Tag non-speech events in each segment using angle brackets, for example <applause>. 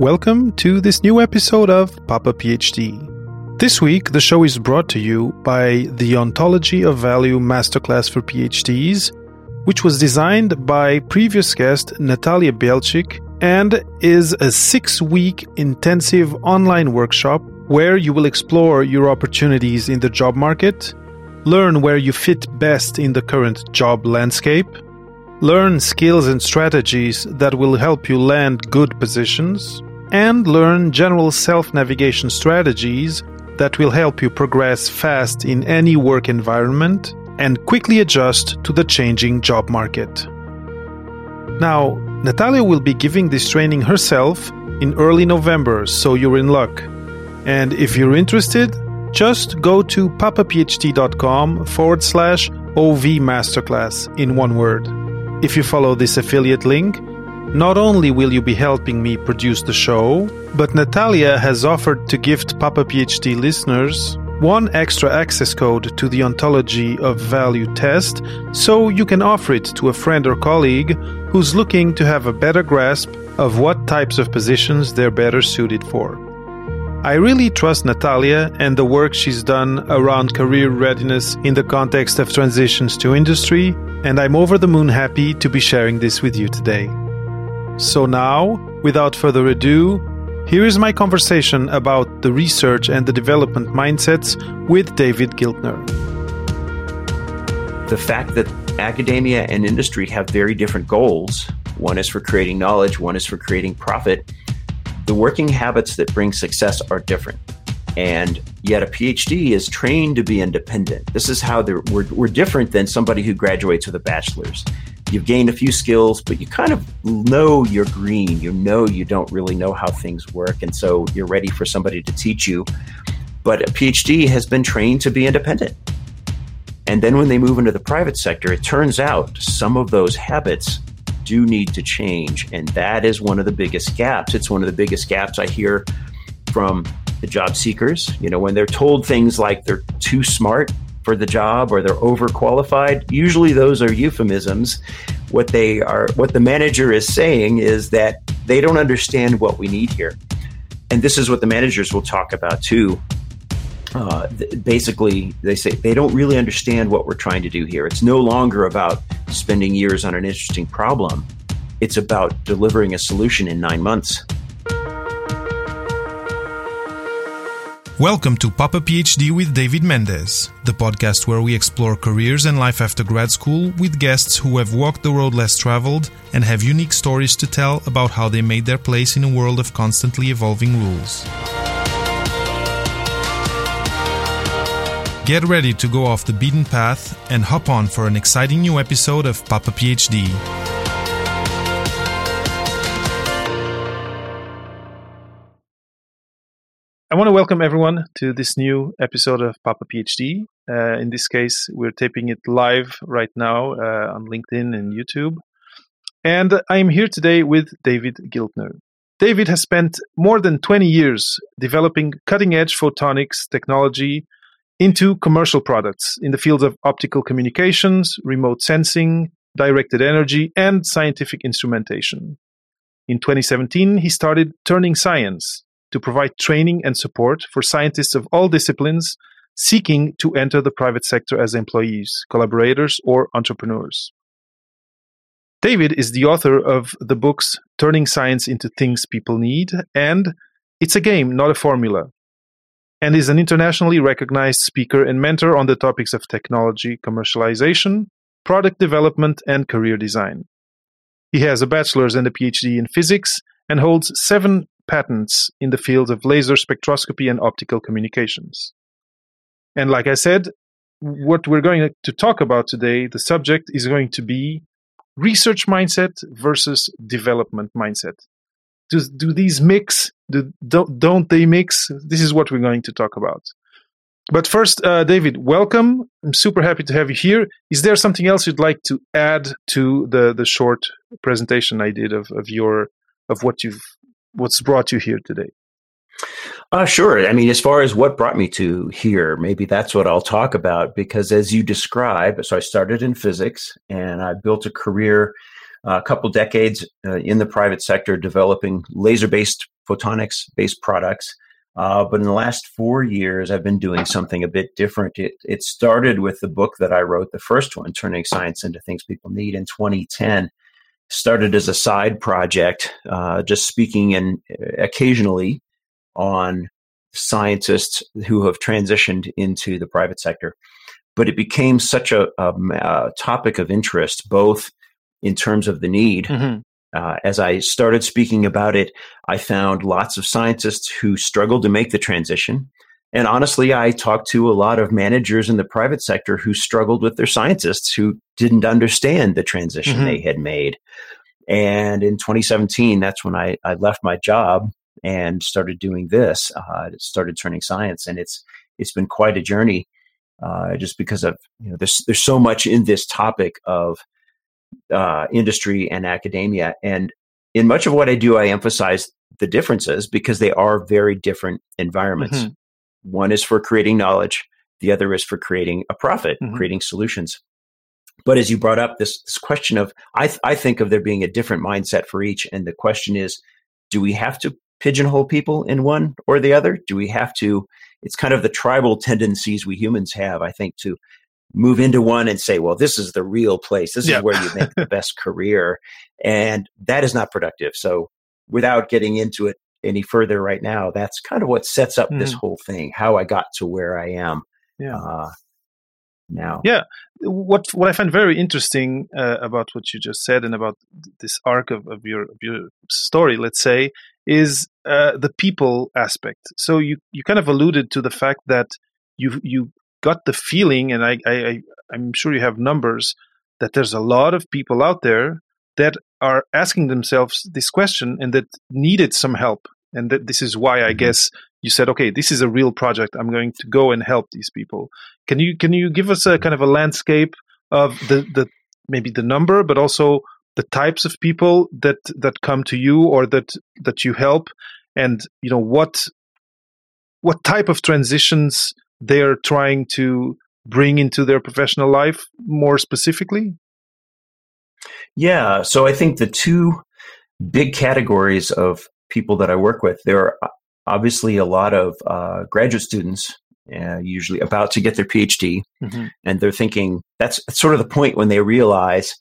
Welcome to this new episode of Papa PhD. This week, the show is brought to you by the Ontology of Value Masterclass for PhDs, which was designed by previous guest Natalia Bielczyk and is a six week intensive online workshop where you will explore your opportunities in the job market, learn where you fit best in the current job landscape, learn skills and strategies that will help you land good positions, and learn general self navigation strategies that will help you progress fast in any work environment and quickly adjust to the changing job market. Now, Natalia will be giving this training herself in early November, so you're in luck. And if you're interested, just go to papaphd.com forward slash OV Masterclass in one word. If you follow this affiliate link, not only will you be helping me produce the show, but Natalia has offered to gift Papa PhD listeners one extra access code to the Ontology of Value test so you can offer it to a friend or colleague who's looking to have a better grasp of what types of positions they're better suited for. I really trust Natalia and the work she's done around career readiness in the context of transitions to industry, and I'm over the moon happy to be sharing this with you today. So now, without further ado, here is my conversation about the research and the development mindsets with David Giltner. The fact that academia and industry have very different goals one is for creating knowledge, one is for creating profit the working habits that bring success are different. And yet, a PhD is trained to be independent. This is how we're, we're different than somebody who graduates with a bachelor's. You've gained a few skills, but you kind of know you're green. You know you don't really know how things work. And so you're ready for somebody to teach you. But a PhD has been trained to be independent. And then when they move into the private sector, it turns out some of those habits do need to change. And that is one of the biggest gaps. It's one of the biggest gaps I hear from the job seekers. You know, when they're told things like they're too smart for the job or they're overqualified, usually those are euphemisms. What they are, what the manager is saying is that they don't understand what we need here. And this is what the managers will talk about too uh, th- basically they say they don't really understand what we're trying to do here. It's no longer about spending years on an interesting problem. It's about delivering a solution in nine months. Welcome to Papa PhD with David Mendez, the podcast where we explore careers and life after grad school with guests who have walked the road less traveled and have unique stories to tell about how they made their place in a world of constantly evolving rules. Get ready to go off the beaten path and hop on for an exciting new episode of Papa PhD. I want to welcome everyone to this new episode of Papa PhD. Uh, in this case, we're taping it live right now uh, on LinkedIn and YouTube. And I am here today with David Giltner. David has spent more than 20 years developing cutting edge photonics technology into commercial products in the fields of optical communications, remote sensing, directed energy, and scientific instrumentation. In 2017, he started Turning Science to provide training and support for scientists of all disciplines seeking to enter the private sector as employees, collaborators, or entrepreneurs. David is the author of the books Turning Science into Things People Need and It's a Game, Not a Formula and is an internationally recognized speaker and mentor on the topics of technology commercialization, product development, and career design. He has a bachelor's and a PhD in physics and holds seven patents in the fields of laser spectroscopy and optical communications. And like I said, what we're going to talk about today, the subject is going to be research mindset versus development mindset do, do these mix? Do, don't, don't they mix? This is what we're going to talk about. But first, uh, David, welcome. I'm super happy to have you here. Is there something else you'd like to add to the, the short presentation I did of, of your of what you've what's brought you here today? Uh, sure. I mean, as far as what brought me to here, maybe that's what I'll talk about because as you describe, so I started in physics and I built a career a couple decades uh, in the private sector developing laser based photonics based products. Uh, but in the last four years, I've been doing something a bit different. It, it started with the book that I wrote, the first one, Turning Science into Things People Need in 2010. Started as a side project, uh, just speaking and occasionally on scientists who have transitioned into the private sector. But it became such a, a, a topic of interest, both in terms of the need. Mm-hmm. Uh, as I started speaking about it, I found lots of scientists who struggled to make the transition. And honestly, I talked to a lot of managers in the private sector who struggled with their scientists who didn't understand the transition mm-hmm. they had made. And in 2017, that's when I, I left my job and started doing this. Uh, started turning science, and it's it's been quite a journey. Uh, just because of you know there's there's so much in this topic of uh, industry and academia, and in much of what I do, I emphasize the differences because they are very different environments. Mm-hmm. One is for creating knowledge, the other is for creating a profit, mm-hmm. creating solutions. But as you brought up this this question of, I th- I think of there being a different mindset for each, and the question is, do we have to pigeonhole people in one or the other? Do we have to? It's kind of the tribal tendencies we humans have, I think, to move into one and say, well, this is the real place. This yeah. is where you make the <laughs> best career. And that is not productive. So without getting into it any further right now, that's kind of what sets up mm. this whole thing, how I got to where I am. Yeah. Uh, now. Yeah, what what I find very interesting uh, about what you just said and about this arc of, of your of your story, let's say, is uh, the people aspect. So you you kind of alluded to the fact that you you got the feeling, and I, I I'm sure you have numbers that there's a lot of people out there that are asking themselves this question and that needed some help, and that this is why I guess you said, okay, this is a real project. I'm going to go and help these people. Can you can you give us a kind of a landscape of the the maybe the number, but also the types of people that that come to you or that that you help and you know what what type of transitions they're trying to bring into their professional life more specifically yeah so i think the two big categories of people that i work with there are obviously a lot of uh, graduate students uh, usually about to get their phd mm-hmm. and they're thinking that's sort of the point when they realize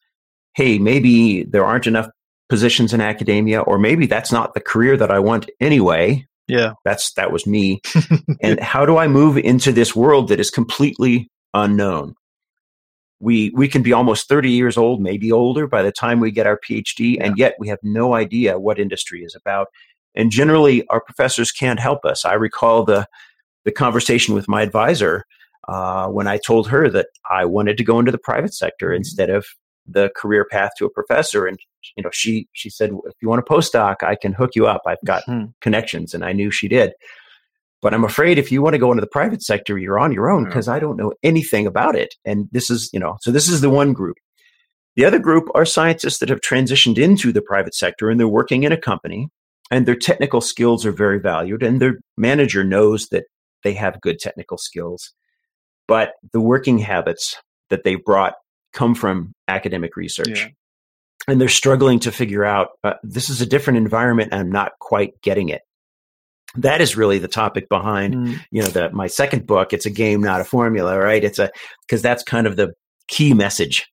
hey, maybe there aren't enough positions in academia, or maybe that's not the career that I want anyway. Yeah. That's that was me. <laughs> and how do I move into this world that is completely unknown? We we can be almost 30 years old, maybe older by the time we get our PhD, yeah. and yet we have no idea what industry is about. And generally our professors can't help us. I recall the the conversation with my advisor uh, when I told her that I wanted to go into the private sector mm-hmm. instead of the career path to a professor and you know she she said if you want a postdoc i can hook you up i've got mm-hmm. connections and i knew she did but i'm afraid if you want to go into the private sector you're on your own because i don't know anything about it and this is you know so this is the one group the other group are scientists that have transitioned into the private sector and they're working in a company and their technical skills are very valued and their manager knows that they have good technical skills but the working habits that they've brought come from academic research. Yeah. And they're struggling to figure out uh, this is a different environment and I'm not quite getting it. That is really the topic behind, mm. you know, the, my second book. It's a game, not a formula, right? It's a, because that's kind of the key message.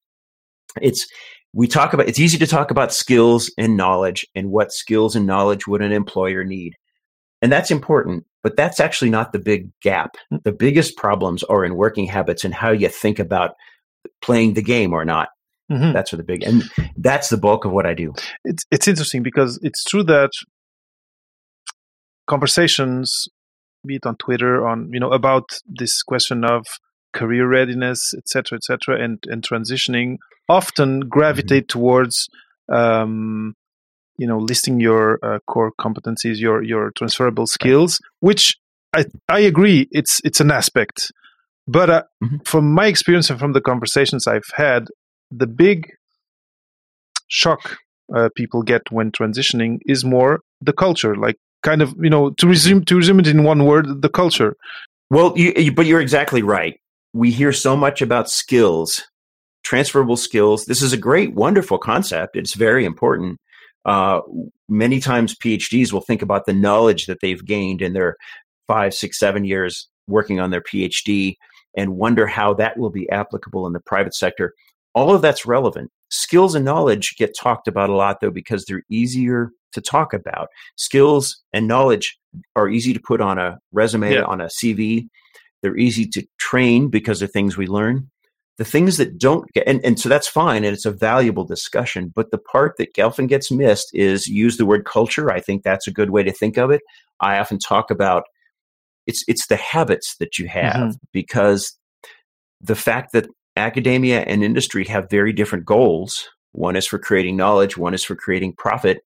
It's, we talk about, it's easy to talk about skills and knowledge and what skills and knowledge would an employer need. And that's important, but that's actually not the big gap. Mm. The biggest problems are in working habits and how you think about playing the game or not. Mm-hmm. That's what the big and that's the bulk of what I do. It's it's interesting because it's true that conversations, be it on Twitter, on you know about this question of career readiness, etc., etc., and and transitioning, often gravitate mm-hmm. towards um, you know listing your uh, core competencies, your your transferable skills, which I I agree it's it's an aspect but uh, mm-hmm. from my experience and from the conversations I've had, the big shock uh, people get when transitioning is more the culture, like kind of you know to resume to resume it in one word, the culture. Well, you, you, but you're exactly right. We hear so much about skills, transferable skills. This is a great, wonderful concept. It's very important. Uh, many times PhDs will think about the knowledge that they've gained in their five, six, seven years working on their PhD and wonder how that will be applicable in the private sector. All of that's relevant. Skills and knowledge get talked about a lot though because they're easier to talk about. Skills and knowledge are easy to put on a resume, yeah. on a CV. They're easy to train because they're things we learn. The things that don't get, and, and so that's fine, and it's a valuable discussion. But the part that often gets missed is use the word culture. I think that's a good way to think of it. I often talk about it's it's the habits that you have mm-hmm. because the fact that academia and industry have very different goals. One is for creating knowledge, one is for creating profit.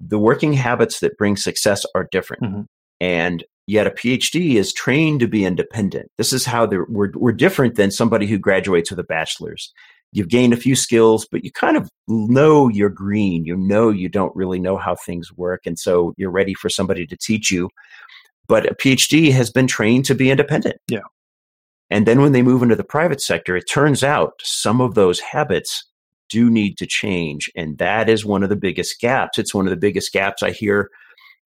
The working habits that bring success are different. Mm-hmm. And yet a PhD is trained to be independent. This is how we're, we're different than somebody who graduates with a bachelor's. You've gained a few skills, but you kind of know you're green. You know you don't really know how things work. And so you're ready for somebody to teach you. But a PhD has been trained to be independent. Yeah. And then when they move into the private sector, it turns out some of those habits do need to change. And that is one of the biggest gaps. It's one of the biggest gaps I hear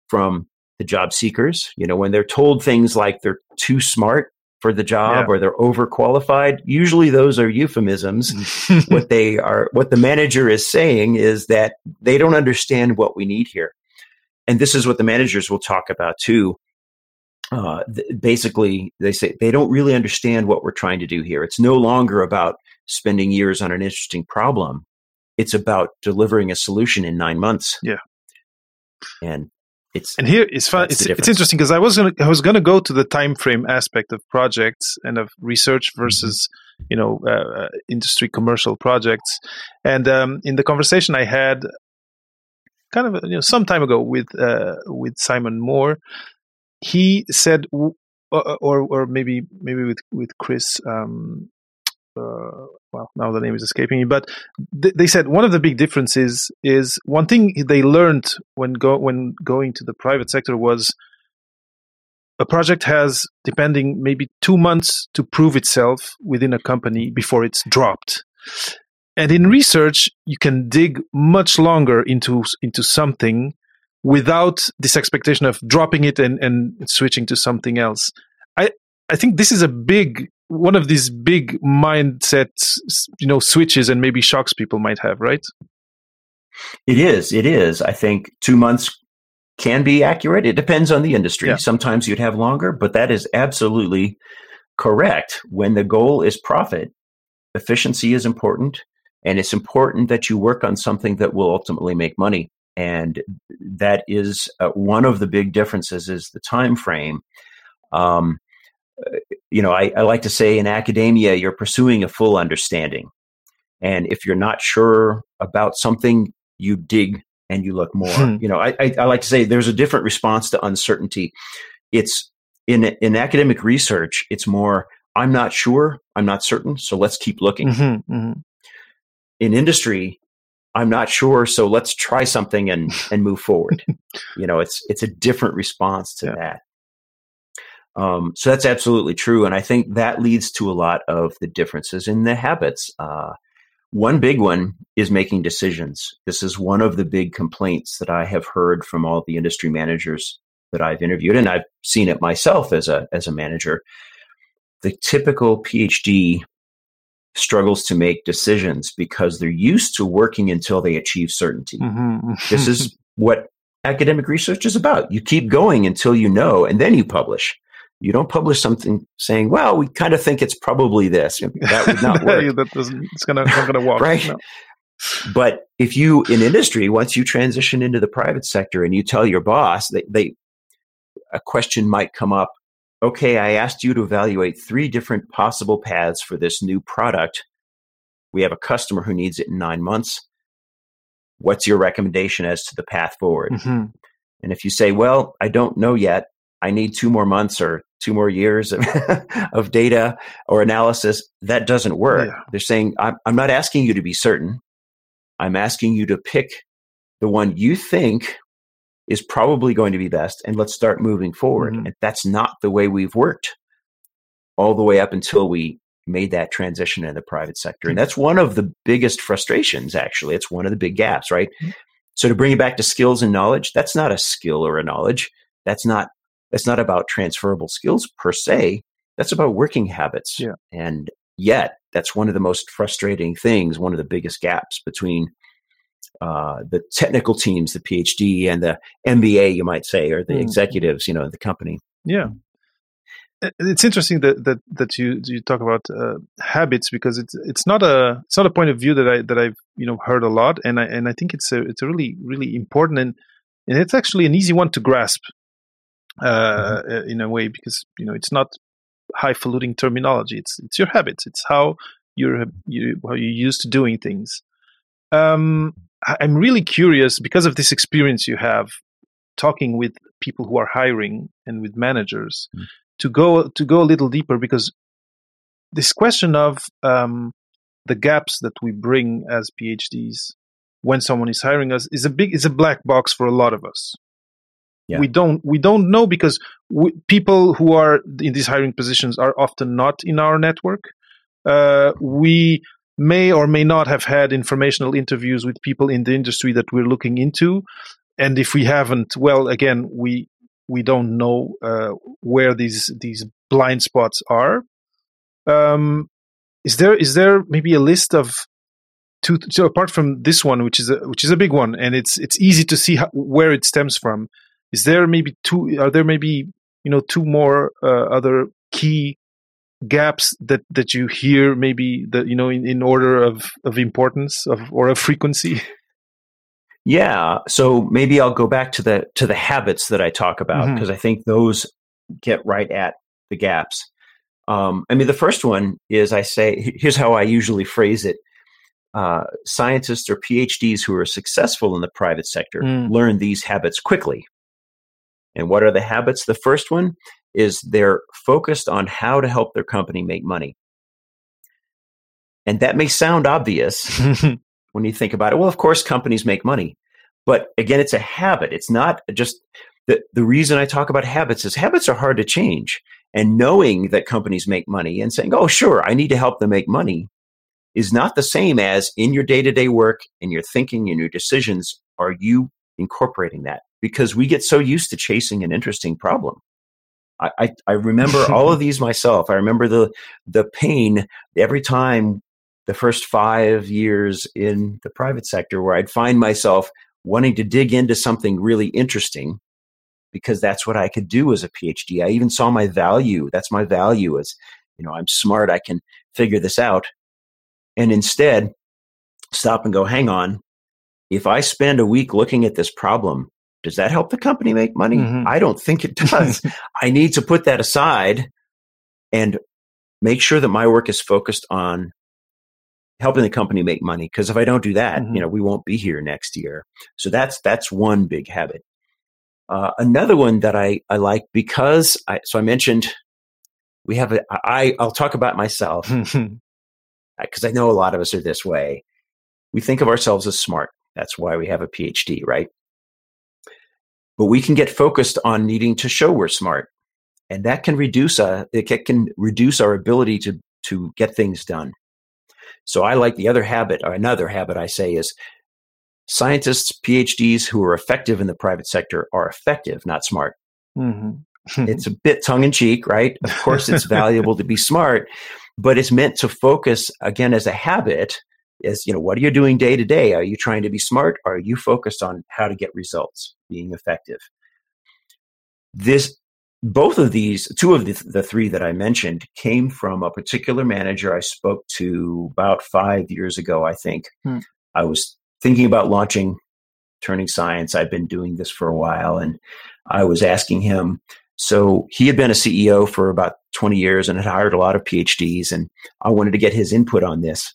from the job seekers. You know, when they're told things like they're too smart for the job yeah. or they're overqualified, usually those are euphemisms. Mm. <laughs> what they are, what the manager is saying is that they don't understand what we need here. And this is what the managers will talk about too uh, th- basically they say they don't really understand what we're trying to do here. It's no longer about spending years on an interesting problem. It's about delivering a solution in nine months. Yeah, and it's and here it's fun. It's, it's interesting because I was gonna I was gonna go to the time frame aspect of projects and of research mm-hmm. versus you know uh, uh, industry commercial projects, and um, in the conversation I had kind of you know some time ago with uh, with Simon Moore he said, uh, uh, or or maybe maybe with with Chris. Um, uh, well, now the name is escaping me, but th- they said one of the big differences is one thing they learned when go when going to the private sector was a project has depending maybe two months to prove itself within a company before it's dropped and in research you can dig much longer into into something without this expectation of dropping it and, and switching to something else. I, I think this is a big one of these big mindset you know switches and maybe shocks people might have right? It is it is. I think two months can be accurate. It depends on the industry. Yeah. sometimes you'd have longer but that is absolutely correct. When the goal is profit efficiency is important and it's important that you work on something that will ultimately make money and that is uh, one of the big differences is the time frame. Um, you know I, I, like to say in academia you're pursuing a full understanding. And if you're not sure about something you dig and you look more. Hmm. you know I, I, I like to say there's a different response to uncertainty. It's in in academic research it's more i'm not sure i'm not certain so let's keep looking. Mm-hmm, mm-hmm. in industry I'm not sure, so let's try something and <laughs> and move forward. you know, it's it's a different response to yeah. that. Um, so that's absolutely true, and I think that leads to a lot of the differences in the habits. Uh, one big one is making decisions. This is one of the big complaints that I have heard from all the industry managers that I've interviewed, and I've seen it myself as a as a manager. The typical PhD struggles to make decisions because they're used to working until they achieve certainty. Mm-hmm. this is what academic research is about. You keep going until you know, and then you publish. You don't publish something saying, "Well, we kind of think it's probably this." That would <laughs> not work. that doesn't. It's not gonna walk. right. No. But if you in industry, once you transition into the private sector and you tell your boss, they, they a question might come up okay, I asked you to evaluate three different possible paths for this new product. We have a customer who needs it in nine months. What's your recommendation as to the path forward? Mm-hmm. And if you say, well, I don't know yet, I need two more months or two more years of, <laughs> of data or analysis, that doesn't work. Yeah. They're saying, I'm, I'm not asking you to be certain. I'm asking you to pick the one you think is probably going to be best and let's start moving forward. Mm-hmm. And that's not the way we've worked all the way up until we made that transition in the private sector. And mm-hmm. that's one of the biggest frustrations, actually. It's one of the big gaps, right? Mm-hmm. So to bring it back to skills and knowledge, that's not a skill or a knowledge. That's not that's not about transferable skills per se. That's about working habits. Yeah. And yet, that's one of the most frustrating things, one of the biggest gaps between uh, the technical teams, the PhD and the MBA, you might say, or the mm. executives, you know, the company. Yeah, it's interesting that that that you you talk about uh, habits because it's it's not a it's not a point of view that I that I've you know heard a lot, and I and I think it's a it's a really really important and and it's actually an easy one to grasp uh, mm-hmm. in a way because you know it's not highfalutin terminology. It's it's your habits. It's how you're you how you're used to doing things. Um, I'm really curious because of this experience you have talking with people who are hiring and with managers mm. to go to go a little deeper because this question of um, the gaps that we bring as PhDs when someone is hiring us is a big is a black box for a lot of us. Yeah. We don't we don't know because we, people who are in these hiring positions are often not in our network. Uh, we may or may not have had informational interviews with people in the industry that we're looking into. And if we haven't well again we we don't know uh, where these these blind spots are. Um, is there is there maybe a list of two so apart from this one which is a which is a big one and it's it's easy to see how, where it stems from is there maybe two are there maybe you know two more uh, other key gaps that that you hear maybe that you know in, in order of of importance of or of frequency <laughs> yeah so maybe i'll go back to the to the habits that i talk about because mm-hmm. i think those get right at the gaps um, i mean the first one is i say here's how i usually phrase it uh, scientists or phds who are successful in the private sector mm. learn these habits quickly and what are the habits the first one is they're focused on how to help their company make money. And that may sound obvious <laughs> when you think about it. Well, of course, companies make money. But again, it's a habit. It's not just the, the reason I talk about habits is habits are hard to change. And knowing that companies make money and saying, oh, sure, I need to help them make money is not the same as in your day to day work, in your thinking, in your decisions, are you incorporating that? Because we get so used to chasing an interesting problem. I, I, remember all of <laughs> these myself. I remember the the pain every time the first five years in the private sector where I'd find myself wanting to dig into something really interesting because that's what I could do as a PhD. I even saw my value. That's my value as, you know, I'm smart. I can figure this out. And instead, stop and go, hang on. If I spend a week looking at this problem, does that help the company make money? Mm-hmm. I don't think it does. <laughs> I need to put that aside and make sure that my work is focused on helping the company make money because if I don't do that, mm-hmm. you know, we won't be here next year. So that's that's one big habit. Uh, another one that I, I like because I, so I mentioned we have a I I'll talk about myself <laughs> because I know a lot of us are this way. We think of ourselves as smart. That's why we have a PhD, right? But we can get focused on needing to show we're smart. And that can reduce uh, it can reduce our ability to to get things done. So i like the other habit or another habit i say is scientists phds who are effective in the private sector are effective not smart. Mm-hmm. it's a <laughs> bit tongue-in-cheek right? Of course it's <laughs> valuable to be smart but it's meant to focus again as a habit is you know what are you doing day to day? Are you trying to be smart? Are you focused on how to get results being effective? This both of these two of the, the three that i mentioned came from a particular manager i spoke to about five years ago i think. Hmm. i was thinking about launching turning science. I've been doing this for a while and i was asking him. So he had been a ceo for about 20 years and had hired a lot of phds and i wanted to get his input on this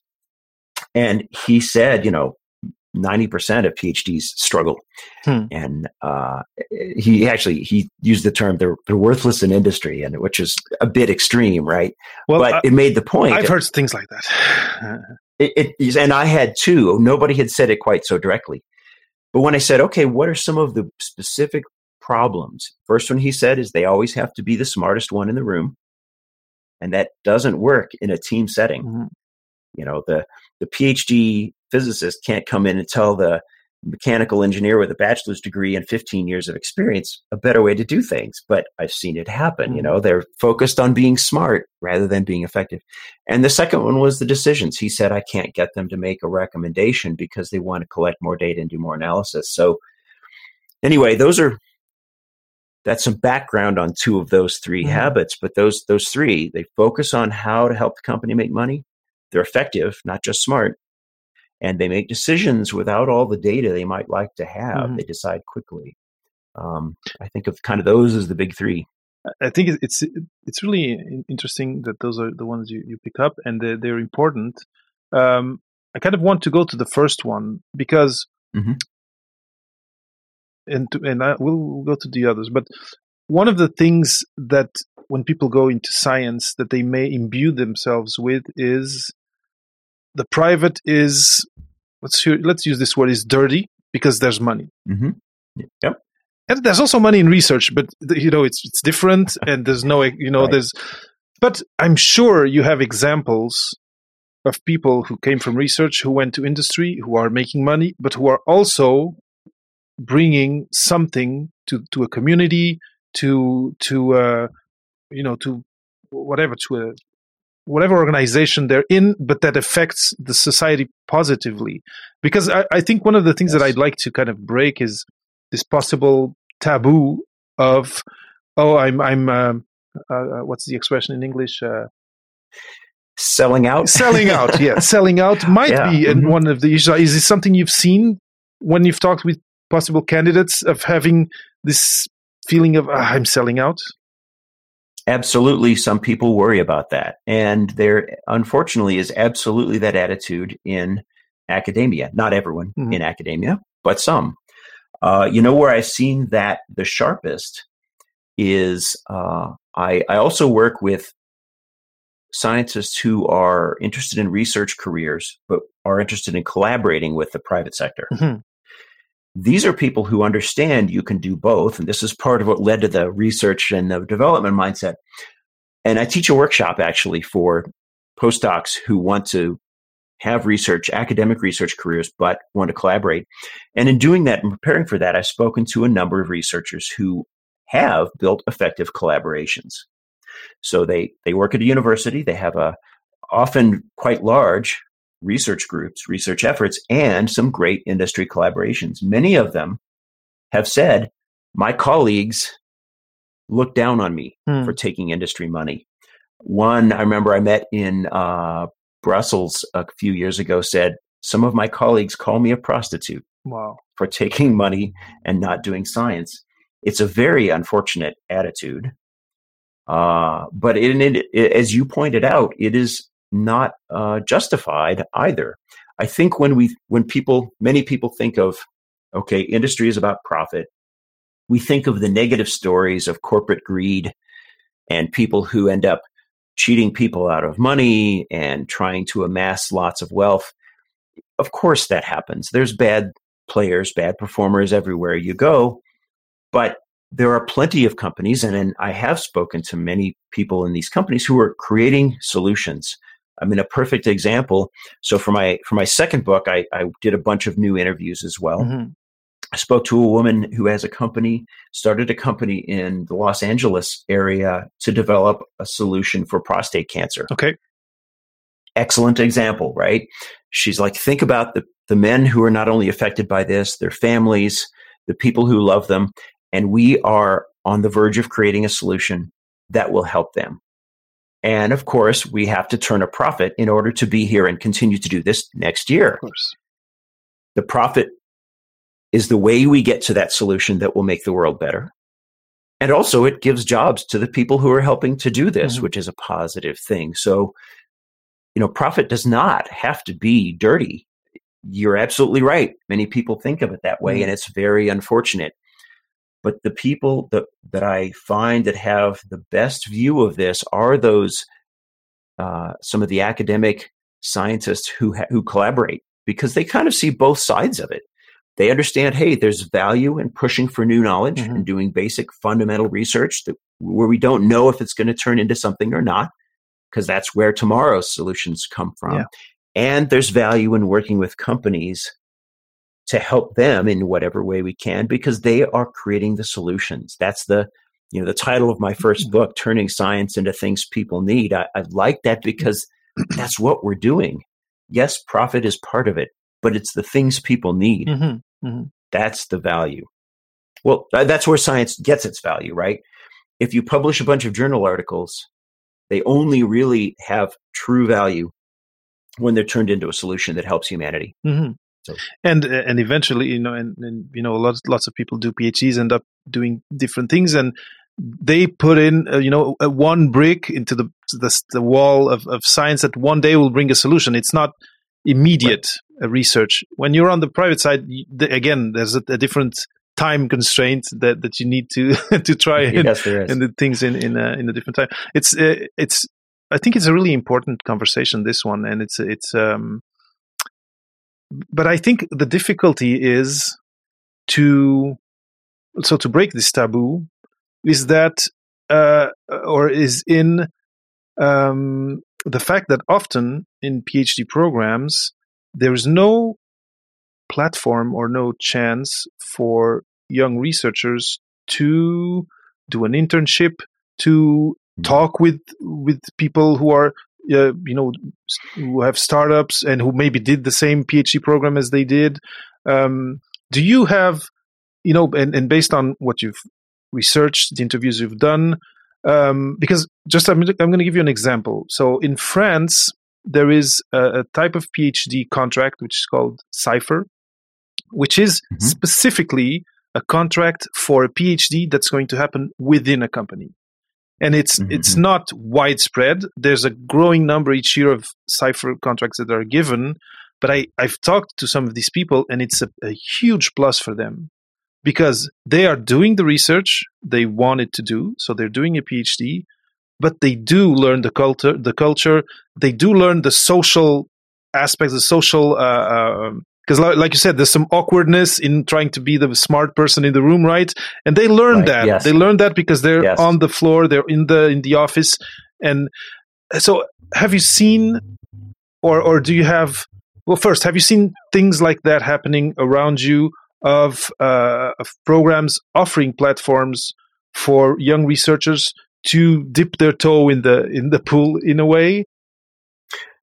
and he said, you know, 90% of PhDs struggle. Hmm. And uh, he actually, he used the term, they're, they're worthless in industry, and which is a bit extreme, right? Well, but it made the point. I've heard things like that. <sighs> it, it, and I had too. Nobody had said it quite so directly. But when I said, okay, what are some of the specific problems? First one he said is they always have to be the smartest one in the room. And that doesn't work in a team setting. Mm-hmm. You know, the the PhD physicist can't come in and tell the mechanical engineer with a bachelor's degree and 15 years of experience a better way to do things but i've seen it happen you mm-hmm. know they're focused on being smart rather than being effective and the second one was the decisions he said i can't get them to make a recommendation because they want to collect more data and do more analysis so anyway those are that's some background on two of those 3 mm-hmm. habits but those those three they focus on how to help the company make money they're effective not just smart and they make decisions without all the data they might like to have. Mm-hmm. They decide quickly. Um, I think of kind of those as the big three. I think it's it's really interesting that those are the ones you, you pick up and they're, they're important. Um, I kind of want to go to the first one because, mm-hmm. and to, and I, we'll go to the others. But one of the things that when people go into science that they may imbue themselves with is the private is let's let's use this word is dirty because there's money. Mm-hmm. Yep. And there's also money in research, but you know it's it's different, <laughs> and there's no you know right. there's. But I'm sure you have examples of people who came from research, who went to industry, who are making money, but who are also bringing something to to a community, to to uh, you know to whatever to a whatever organization they're in, but that affects the society positively. Because I, I think one of the things yes. that I'd like to kind of break is this possible taboo of, oh, I'm, I'm, uh, uh, what's the expression in English? Uh, selling out. selling out, yeah, <laughs> selling out might yeah. be mm-hmm. one of the issues. Is this something you've seen when you've talked with possible candidates of having this feeling of ah, I'm selling out? Absolutely some people worry about that. And there unfortunately is absolutely that attitude in academia. Not everyone mm-hmm. in academia but some. Uh, you know where i've seen that the sharpest is uh, I, I also work with scientists who are interested in research careers but are interested in collaborating with the private sector. Mm-hmm these are people who understand you can do both. And this is part of what led to the research and the development mindset. And I teach a workshop actually for postdocs who want to have research, academic research careers, but want to collaborate. And in doing that and preparing for that, I've spoken to a number of researchers who have built effective collaborations. So they, they work at a university, they have a often quite large research groups, research efforts, and some great industry collaborations. Many of them have said, my colleagues look down on me hmm. for taking industry money. One I remember I met in uh, Brussels a few years ago said, some of my colleagues call me a prostitute wow. for taking money and not doing science. It's a very unfortunate attitude. Uh, but it, it, it, as you pointed out, it is not uh, justified either. I think when we when people many people think of okay, industry is about profit, we think of the negative stories of corporate greed and people who end up cheating people out of money and trying to amass lots of wealth. Of course, that happens. There's bad players, bad performers everywhere you go. But there are plenty of companies, and, and I have spoken to many people in these companies who are creating solutions I mean, a perfect example. So for my for my second book, I, I did a bunch of new interviews as well. Mm-hmm. I spoke to a woman who has a company, started a company in the Los Angeles area to develop a solution for prostate cancer. Okay. Excellent example, right? She's like, think about the, the men who are not only affected by this, their families, the people who love them, and we are on the verge of creating a solution that will help them. And of course, we have to turn a profit in order to be here and continue to do this next year. Of course. The profit is the way we get to that solution that will make the world better. And also, it gives jobs to the people who are helping to do this, mm-hmm. which is a positive thing. So, you know, profit does not have to be dirty. You're absolutely right. Many people think of it that way, mm-hmm. and it's very unfortunate. But the people that, that I find that have the best view of this are those uh, some of the academic scientists who ha- who collaborate because they kind of see both sides of it. They understand, hey, there's value in pushing for new knowledge mm-hmm. and doing basic fundamental research that, where we don't know if it's going to turn into something or not, because that's where tomorrow's solutions come from. Yeah. And there's value in working with companies to help them in whatever way we can because they are creating the solutions. That's the you know the title of my first mm-hmm. book, Turning Science into Things People Need. I, I like that because that's what we're doing. Yes, profit is part of it, but it's the things people need. Mm-hmm. Mm-hmm. That's the value. Well, that's where science gets its value, right? If you publish a bunch of journal articles, they only really have true value when they're turned into a solution that helps humanity. Mm-hmm. So. And and eventually, you know, and, and you know, lots lots of people do PhDs, end up doing different things, and they put in, uh, you know, one brick into the, the, the wall of, of science that one day will bring a solution. It's not immediate right. Uh, research. When you're on the private side, the, again, there's a, a, different time constraint that, that you need to <laughs> to try <laughs> and, yes, and the things in in a, in a different time. It's uh, it's I think it's a really important conversation this one, and it's it's um. But I think the difficulty is to so to break this taboo is that uh, or is in um, the fact that often in PhD programs there is no platform or no chance for young researchers to do an internship to hmm. talk with with people who are uh, you know who have startups and who maybe did the same PhD program as they did. Um, do you have you know and, and based on what you've researched, the interviews you've done. Um, because just I'm, I'm going to give you an example. So in France, there is a, a, type of PhD contract which is called CIFRE, which is mm-hmm. specifically a contract for a PhD that's going to happen within a company. And it's mm-hmm. it's not widespread. There's a growing number each year of CIFRE contracts that are given, but I, I've talked to some of these people and it's a, a huge plus for them because they are doing the research they wanted to do. So they're doing a PhD, but they do learn the culture. The culture. They do learn the social aspects, the social. because, uh, uh, like you said, there's some awkwardness in trying to be the smart person in the room, right? And they learn right, that. Yes. They learn that because they're yes. on the floor, they're in the in the office, and so have you seen, or or do you have? Well, first, have you seen things like that happening around you? of, uh, of programs offering platforms for young researchers to dip their toe in the in the pool in a way?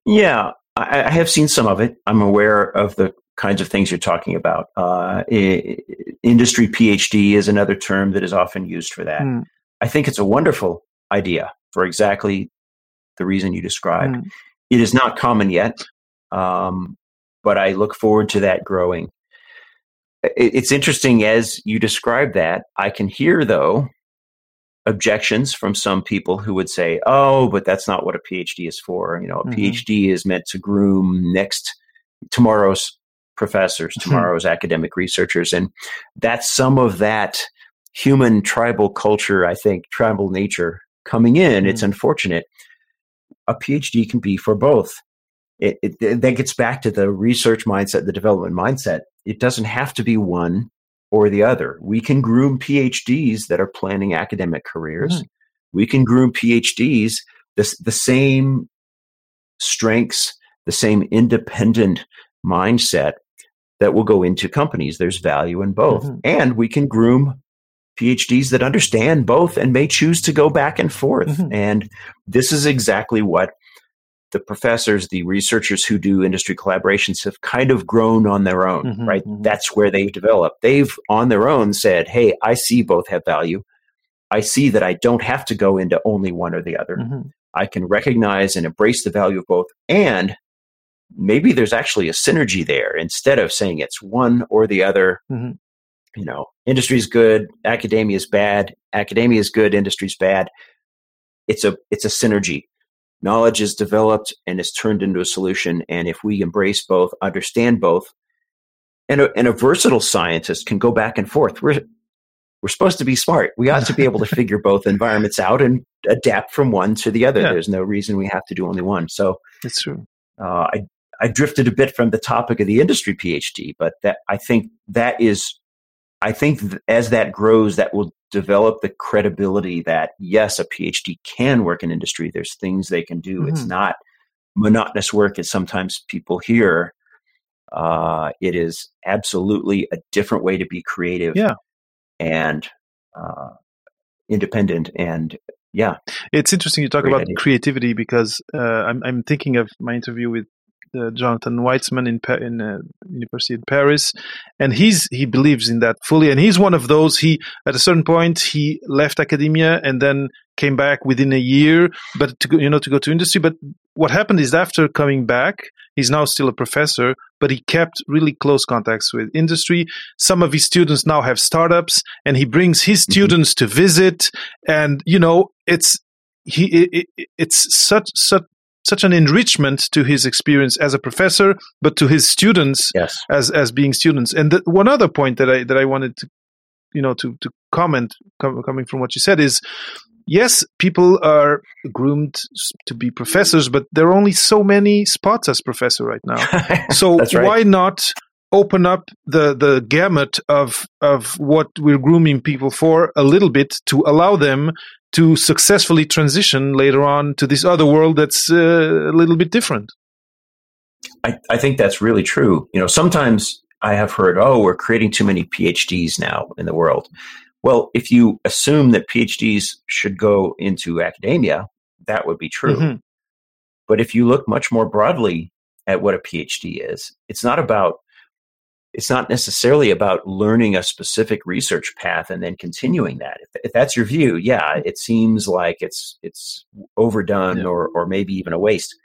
Yeah, I, I have seen some of it. I'm aware of the kinds of things you're talking about. Uh, industry PhD is another term that is often used for that. Mm. I think it's a wonderful idea for exactly the reason you described. Mm. It is not common yet, um, but I look forward to that growing it's interesting as you describe that. I can hear, though, objections from some people who would say, oh, but that's not what a PhD is for. You know, a mm-hmm. PhD is meant to groom next tomorrow's professors, mm-hmm. tomorrow's academic researchers. And that's some of that human tribal culture, I think, tribal nature coming in. Mm-hmm. It's unfortunate. A PhD can be for both. It, it, that gets back to the research mindset, the development mindset. It doesn't have to be one or the other. We can groom PhDs that are planning academic careers. Mm. We can groom PhDs the, the same strengths, the same independent mindset that will go into companies. There's value in both. Mm-hmm. And we can groom PhDs that understand both and may choose to go back and forth. Mm-hmm. And this is exactly what the professors, the researchers who do industry collaborations have kind of grown on their own, mm-hmm, right? Mm-hmm. That's where they've developed. They've on their own said, Hey, I see both have value. I see that I don't have to go into only one or the other. Mm-hmm. I can recognize and embrace the value of both. And maybe there's actually a synergy there instead of saying it's one or the other. Mm-hmm. You know, industry is good, academia is bad, academia is good, industry is bad. It's a it's a synergy knowledge is developed and is turned into a solution. And if we embrace both, understand both, and a, and a versatile scientist can go back and forth. We're we're supposed to be smart. We ought to be able to <laughs> figure both environments out and adapt from one to the other. Yeah. There's no reason we have to do only one. So that's true. Uh, I I drifted a bit from the topic of the industry PhD, but that I think that is, I think as that grows, that will develop the credibility that yes, a PhD can work in industry. There's things they can do. Mm-hmm. It's not monotonous work as sometimes people hear. Uh, it is absolutely a different way to be creative. Yeah. And uh, independent and yeah. It's interesting you talk Great about idea. creativity because uh, I'm, I'm thinking of my interview with uh, Jonathan Weitzman in in uh, University in Paris, and he's he believes in that fully, and he's one of those. He at a certain point he left academia and then came back within a year, but to go, you know to go to industry. But what happened is after coming back, he's now still a professor, but he kept really close contacts with industry. Some of his students now have startups, and he brings his Mhm. students to visit, and you know it's he it, it's such such such an enrichment to his experience as a professor, but to his students Yes. as as being students. And the, one other point that I that I wanted to you know to to comment com- coming from what you said is yes people are groomed to be professors but there are only so many spots as professor right now <laughs> so right. why not open up the the gamut of of what we're grooming people for a little bit to allow them to successfully transition later on to this other world that's uh, a little bit different I, I think that's really true. You know, sometimes I have heard, oh, we're creating too many PhDs now in the world. Well, if you assume that PhDs should go into academia, that would be true. Mhm. But if you look much more broadly at what a PhD is, it's not about it's not necessarily about learning a specific research path and then continuing that. If, if that's your view, yeah, it seems like it's it's overdone Yeah. or or maybe even a waste.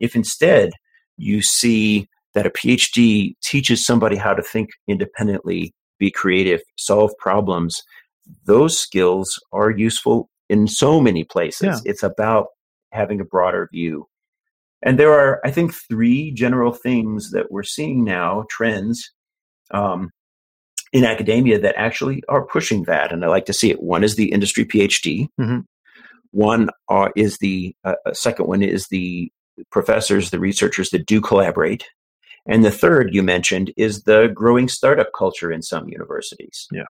If instead you see that a PhD teaches somebody how to think independently, be creative, solve problems, those skills are useful in so many places. Yeah. It's about having a broader view. And there are, I think, three general things that we're seeing now, trends um, in academia that actually are pushing that. And I like to see it. One is the industry PhD. Mhm. One uh, is the uh, uh, second one is the professors, the researchers that do collaborate. And the third you mentioned is the growing startup culture in some universities. Yeah.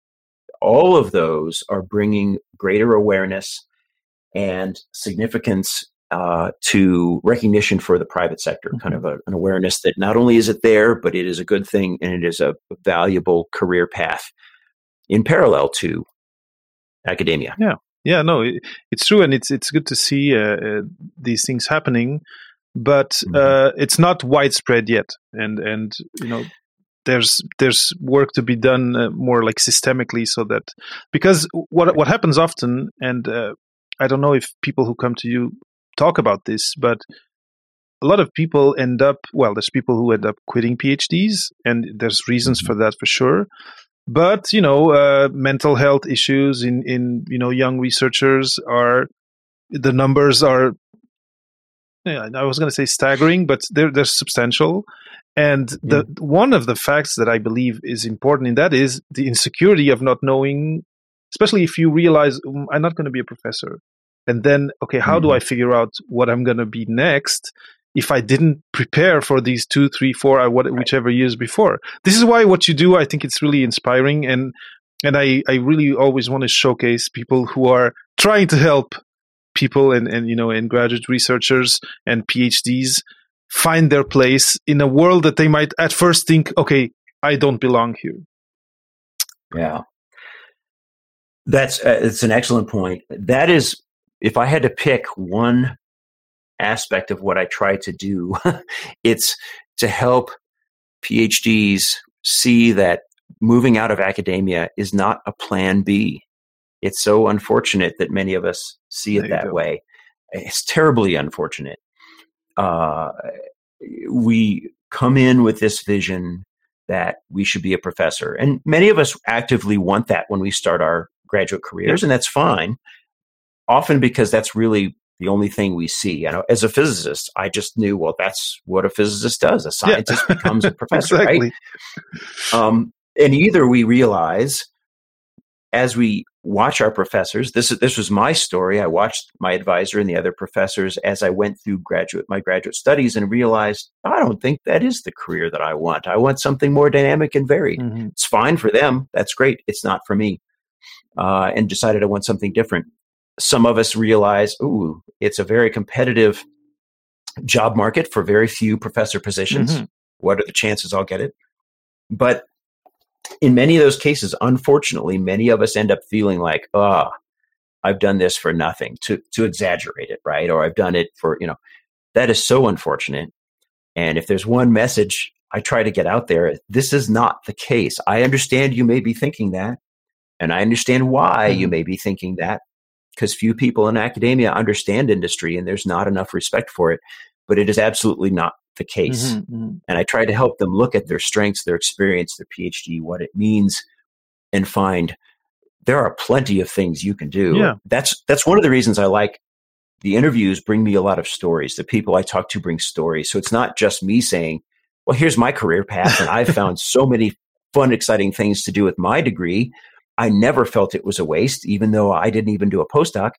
All of those are bringing greater awareness and significance uh, to recognition for the private sector, kind of a, an awareness that not only is it there, but it is a good thing and it is a valuable career path in parallel to academia. yeah yeah, no it, it's true and it's it's good to see uh, uh, these things happening but Mhm. uh, it's not widespread yet and and you know there's there's work to be done uh, more like systemically so that because what what happens often and uh, I don't know if people who come to you talk about this but a lot of people end up well there's people who end up quitting PhDs and there's reasons for that for sure. But you know uh, mental health issues in in you know young researchers are the numbers are yeah, I was going to say staggering, but they're they're substantial. And the one of the facts that I believe is important in that is the insecurity of not knowing, especially if you realize "Mm, I'm not going to be a professor, and then okay, how do Mhm. I figure out what I'm going to be next? If I didn't prepare for these two, three, four, uh, what, whichever years before, this is why what you do, I think it's really inspiring, and and I I really always want to showcase people who are trying to help people and, and you know and graduate researchers and PhDs find their place in a world that they might at first think, okay, I don't belong here. Yeah. That's uh, it's an excellent point. That is if I had to pick one aspect of what I try to do, <laughs> it's to help PhDs see that moving out of academia is not a plan B. It's so unfortunate that many of us see it that go. way. It's terribly unfortunate. Uh, we come in with this vision that we should be a professor. And many of us actively want that when we start our graduate careers, and that's fine. Often because that's really the only thing we see. You know, as a physicist, I just knew, well, that's what a physicist does. A scientist <laughs> becomes a professor, right? Um, and either we realize as we watch our professors, this this was my story. I watched my advisor and the other professors as I went through graduate my graduate studies and realized I don't think that is the career that I want. I want something more dynamic and varied. Mhm. It's fine for them. That's great. It's not for me. Uh, and decided I want something different. Some of us realize, ooh, it's a very competitive job market for very few professor positions. Mhm. What are the chances I'll get it? But in many of those cases, unfortunately, many of us end up feeling like, ah, oh, I've done this for nothing to, to exaggerate it, right? Or I've done it for, you know, that is so unfortunate. And if there's one message I try to get out there, this is not the case. I understand you may be thinking that, and I understand why mm-hmm. you may be thinking that, because few people in academia understand industry and there's not enough respect for it. But it is absolutely not the case. Mm-hmm, mm-hmm. And I try to help them look at their strengths, their experience, their PhD, what it means, and find there are plenty of things you can do. Yeah. That's that's one of the reasons I like the interviews bring me a lot of stories. The people I talk to bring stories. So it's not just me saying, well, here's my career path and I've found <laughs> so many fun, exciting things to do with my degree. I never felt it was a waste, even though I didn't even do a postdoc.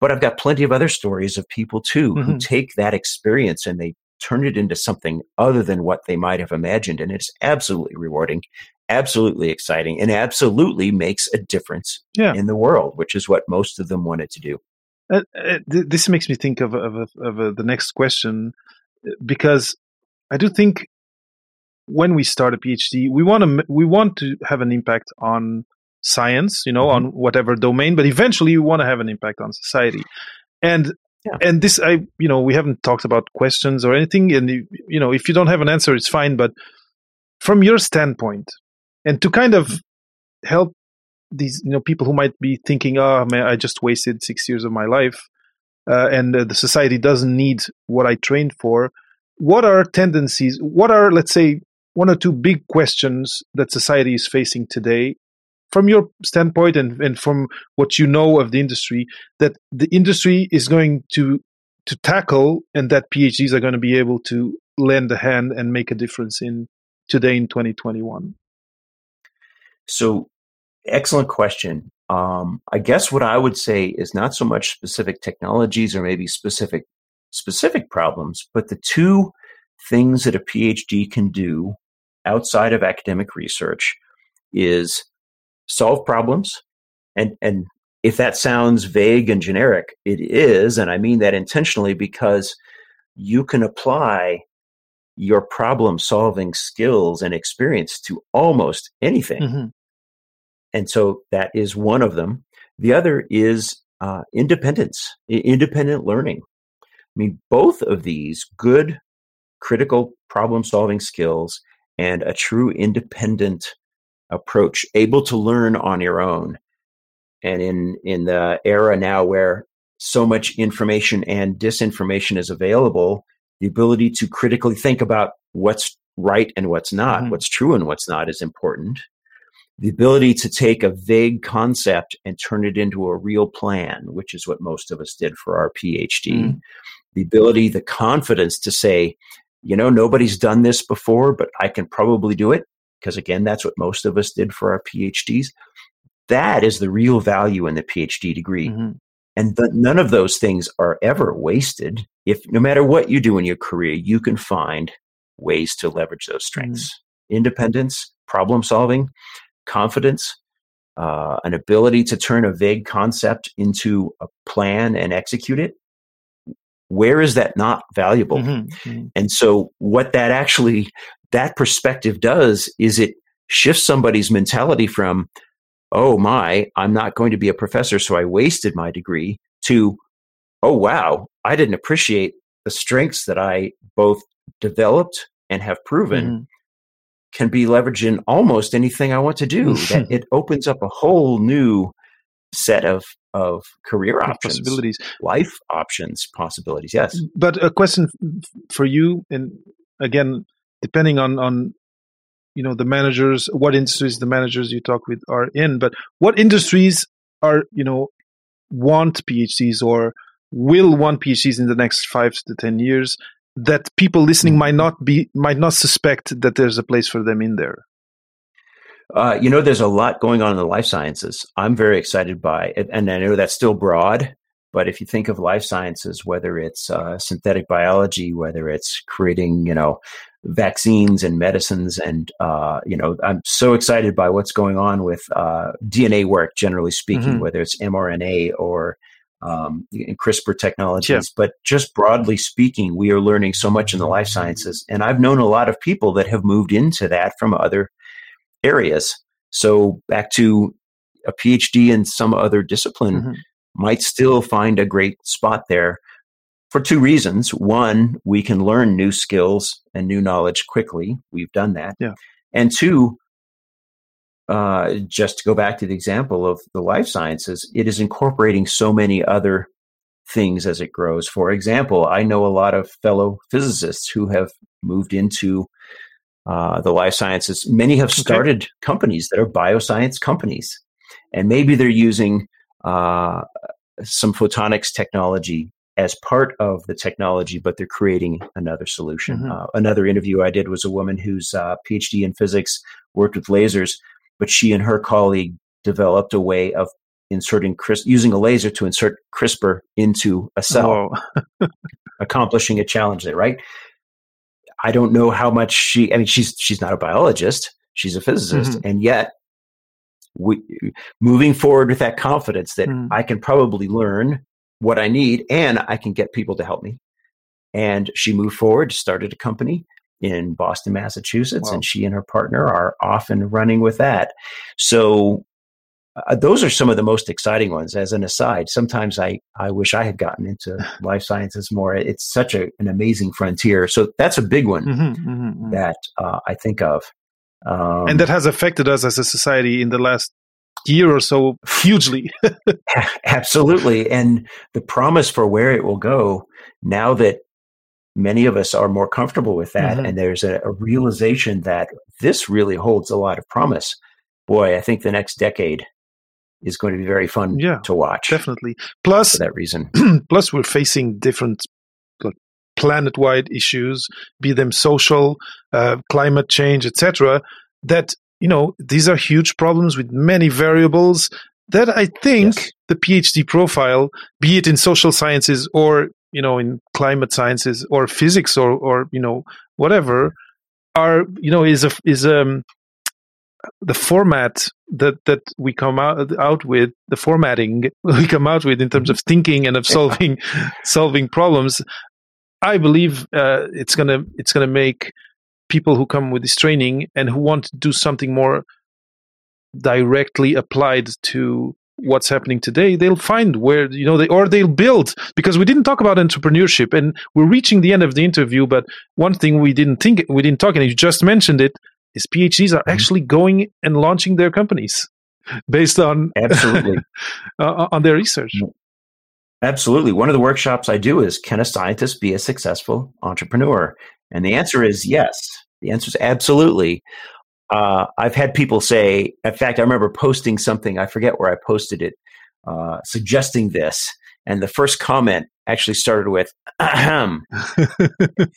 But I've got plenty of other stories of people too mm-hmm. who take that experience and they turn it into something other than what they might have imagined. And it's absolutely rewarding, absolutely exciting, and absolutely makes a difference yeah. in the world, which is what most of them wanted to do. Uh, uh, th- this makes me think of, of, of the next question because I do think when we start a PhD, we want to we want to have an impact on science, you know, mm-hmm. on whatever domain, but eventually you want to have an impact on society. And yeah. and this I you know, we haven't talked about questions or anything and you, you know, if you don't have an answer it's fine, but from your standpoint and to kind of help these you know people who might be thinking, "Oh man, I just wasted 6 years of my life." Uh, and uh, the society doesn't need what I trained for. What are tendencies? What are, let's say, one or two big questions that society is facing today from your standpoint and, and from what you know of the industry that the industry is going to to tackle and that PhDs are going to be able to lend a hand and make a difference in today in 2021? So, excellent question. Um, I guess what I would say is not so much specific technologies or maybe specific specific problems, but the two things that a PhD can do outside of academic research is solve problems. And, and if that sounds vague and generic, it is. And I mean that intentionally because you can apply your problem solving skills and experience to almost anything. Mm-hmm. And so that is one of them. The other is uh, independence, independent learning. I mean, both of these good critical problem solving skills and a true independent approach, able to learn on your own. And in, in the era now where so much information and disinformation is available, the ability to critically think about what's right and what's not, mm-hmm. what's true and what's not is important. The ability to take a vague concept and turn it into a real plan, which is what most of us did for our PhD. Mm-hmm. The ability, the confidence to say, you know, nobody's done this before, but I can probably do it because again, that's what most of us did for our PhDs. That is the real value in the PhD degree. Mm-hmm. And the, none of those things are ever wasted. If no matter what you do in your career, you can find ways to leverage those strengths mm-hmm. independence, problem solving, confidence, uh, an ability to turn a vague concept into a plan and execute it. Where is that not valuable? Mm-hmm. mm-hmm. And so, what that actually that perspective does is it shifts somebody's mentality from, oh my, I'm not going to be a professor, so I wasted my degree, to, oh wow, I didn't appreciate the strengths that I both developed and have proven mm-hmm. can be leveraged in almost anything I want to do. <laughs> that it opens up a whole new set of of career options, possibilities, life options, possibilities. Yes, but a question for you, and again, depending on on you know the managers what industries the managers you talk with are in but what industries are you know want phds or will want phds in the next five to ten years that people listening might not be might not suspect that there's a place for them in there? Uh, you know there's a lot going on in the life sciences. I'm very excited by it and i know that's still broad but if you think of life sciences whether it's uh, synthetic biology whether it's creating you know vaccines and medicines. And, uh, you know, I'm so excited by what's going on with uh, DNA work, generally speaking, mm-hmm. whether it's mRNA or um, CRISPR technologies. Yeah. But just broadly speaking, we are learning so much in the life sciences. And I've known a lot of people that have moved into that from other areas. So back to a PhD in some other discipline mm-hmm. might still find a great spot there for two reasons. One, we can learn new skills and new knowledge quickly. We've done that. Yeah. And two, uh, just to go back to the example of the life sciences, it is incorporating so many other things as it grows. For example, I know a lot of fellow physicists who have moved into uh, the life sciences. Many have started okay. companies that are bioscience companies, and maybe they're using uh, some photonics technology as part of the technology, but they're creating another solution. Mm-hmm. Uh, another interview I did was a woman whose uh, PhD in physics worked with lasers, but she and her colleague developed a way of inserting CRISPR, using a laser to insert CRISPR into a cell, <laughs> accomplishing a challenge there, right? I don't know how much she, I mean, she's, she's not a biologist. She's a physicist. Mm-hmm. And yet we, moving forward with that confidence that mm. I can probably learn what I need and I can get people to help me. And she moved forward, started a company in Boston, Massachusetts, wow. and she and her partner are off and running with that. So uh, those are some of the most exciting ones. As an aside, sometimes I, I wish I had gotten into <sighs> life sciences more. It's such a, an amazing frontier. So that's a big one mm-hmm, mm-hmm, mm-hmm. that uh, I think of. Um, and that has affected us as a society in the last year or so hugely. <laughs> Absolutely. And the promise for where it will go now that many of us are more comfortable with that mm-hmm. and there's a, a, realization that this really holds a lot of promise. Boy, I think the next decade is going to be very fun yeah, to watch. Definitely. Plus, for that reason. <clears throat> plus, we're facing different planet-wide issues, be them social, uh, climate change, etc. That you know, these are huge problems with many variables that I think yes. the PhD profile, be it in social sciences or, you know, in climate sciences or physics or, or, you know, whatever are, you know, is a, is, um, the format that that we come out out with the formatting <laughs> we come out with in terms of thinking and of solving solving problems i believe uh, it's gonna it's gonna make people who come with this training and who want to do something more directly applied to what's happening today they'll find where you know they or they'll build. Because we didn't talk about entrepreneurship and we're reaching the end of the interview but one thing we didn't think we didn't talk and you just mentioned it is phds are mm-hmm. actually going and launching their companies <laughs> based on absolutely. <laughs> On their research. Absolutely. One of the workshops i do is can a scientist be a successful entrepreneur and the answer is yes. The answer is absolutely. Uh, I've had people say, in fact, I remember posting something, I forget where I posted it, uh, suggesting this. And the first comment actually started with, ahem, <laughs>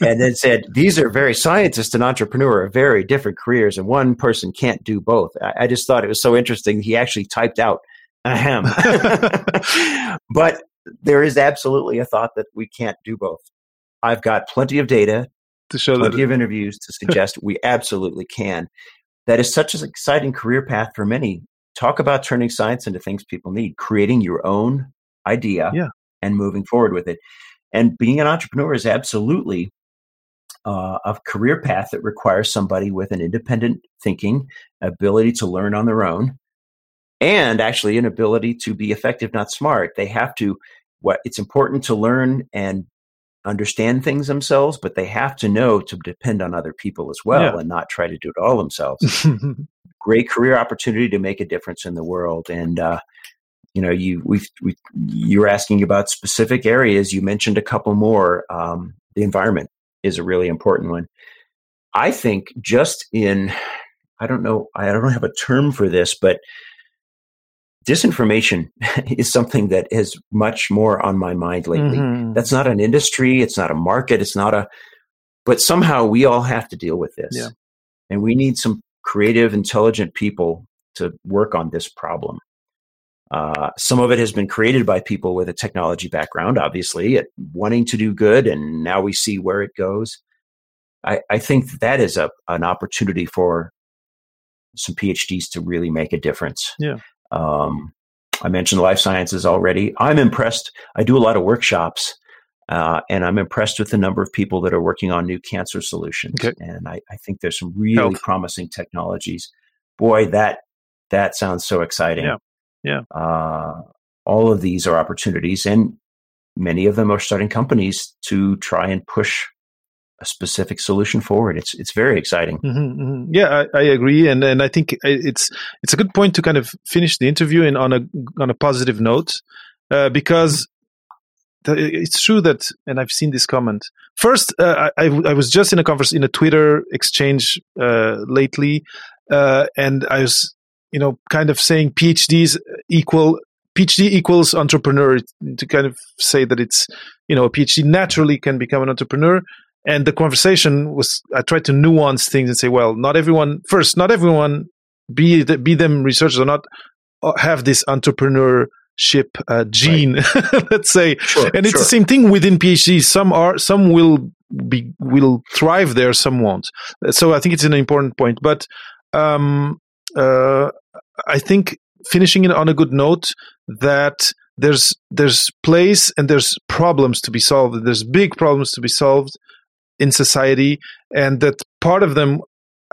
and then said, These are very scientists and entrepreneur, very different careers, and one person can't do both. I, I just thought it was so interesting. He actually typed out, ahem. <laughs> <laughs> but there is absolutely a thought that we can't do both. I've got plenty of data to show that of interviews to suggest we absolutely can. That is such an exciting career path for many. Talk about turning science into things people need, creating your own idea yeah. and moving forward with it. And being an entrepreneur is absolutely uh, a career path that requires somebody with an independent thinking, ability to learn on their own, and actually an ability to be effective, not smart. They have to. What it's important to learn and understand things themselves, but they have to know to depend on other people as well yeah. and not try to do it all themselves. <laughs> Great career opportunity to make a difference in the world. And, uh, you know, you we've we, you're asking about specific areas. You mentioned a couple more. Um, the environment is a really important one. I think just in, I don't know, I don't have a term for this, but disinformation <laughs> is something that is much more on my mind lately. Mm-hmm. That's not an industry, it's not a market, it's not a, but somehow we all have to deal with this. Yeah. And we need some creative, intelligent people to work on this problem. Uh, some of it has been created by people with a technology background, obviously, at wanting to do good, and now we see where it goes. I, I think that is a, an opportunity for some PhDs to really make a difference. Yeah. Um, I mentioned life sciences already. I'm impressed. I do a lot of workshops, uh, and I'm impressed with the number of people that are working on new cancer solutions. Okay. And I, I, think there's some really Health. promising technologies. Boy, that that sounds so exciting. Yeah. Yeah. Uh, all of these are opportunities, and many of them are starting companies to try and push a specific solution forward. It's it's very exciting. Mm-hmm, mm-hmm. Yeah, I, I, agree, and and I think it's it's a good point to kind of finish the interview in on a on a positive note, uh, because it's true that, and I've seen this comment. First, uh, I, I was just in a conference in a Twitter exchange uh, lately, uh, and I was you know kind of saying PhDs equal PhD equals entrepreneur to kind of say that it's you know a PhD naturally can become an entrepreneur and the conversation was i tried to nuance things and say well not everyone first not everyone be be them researchers or not uh, have this entrepreneurship uh, gene right. <laughs> let's say. Sure, and it's sure. the same thing within phds some are some will be will thrive there some won't. So i think it's an important point. But um, uh, i think finishing it on a good note that there's there's place and there's problems to be solved. There's big problems to be solved in society, and that part of them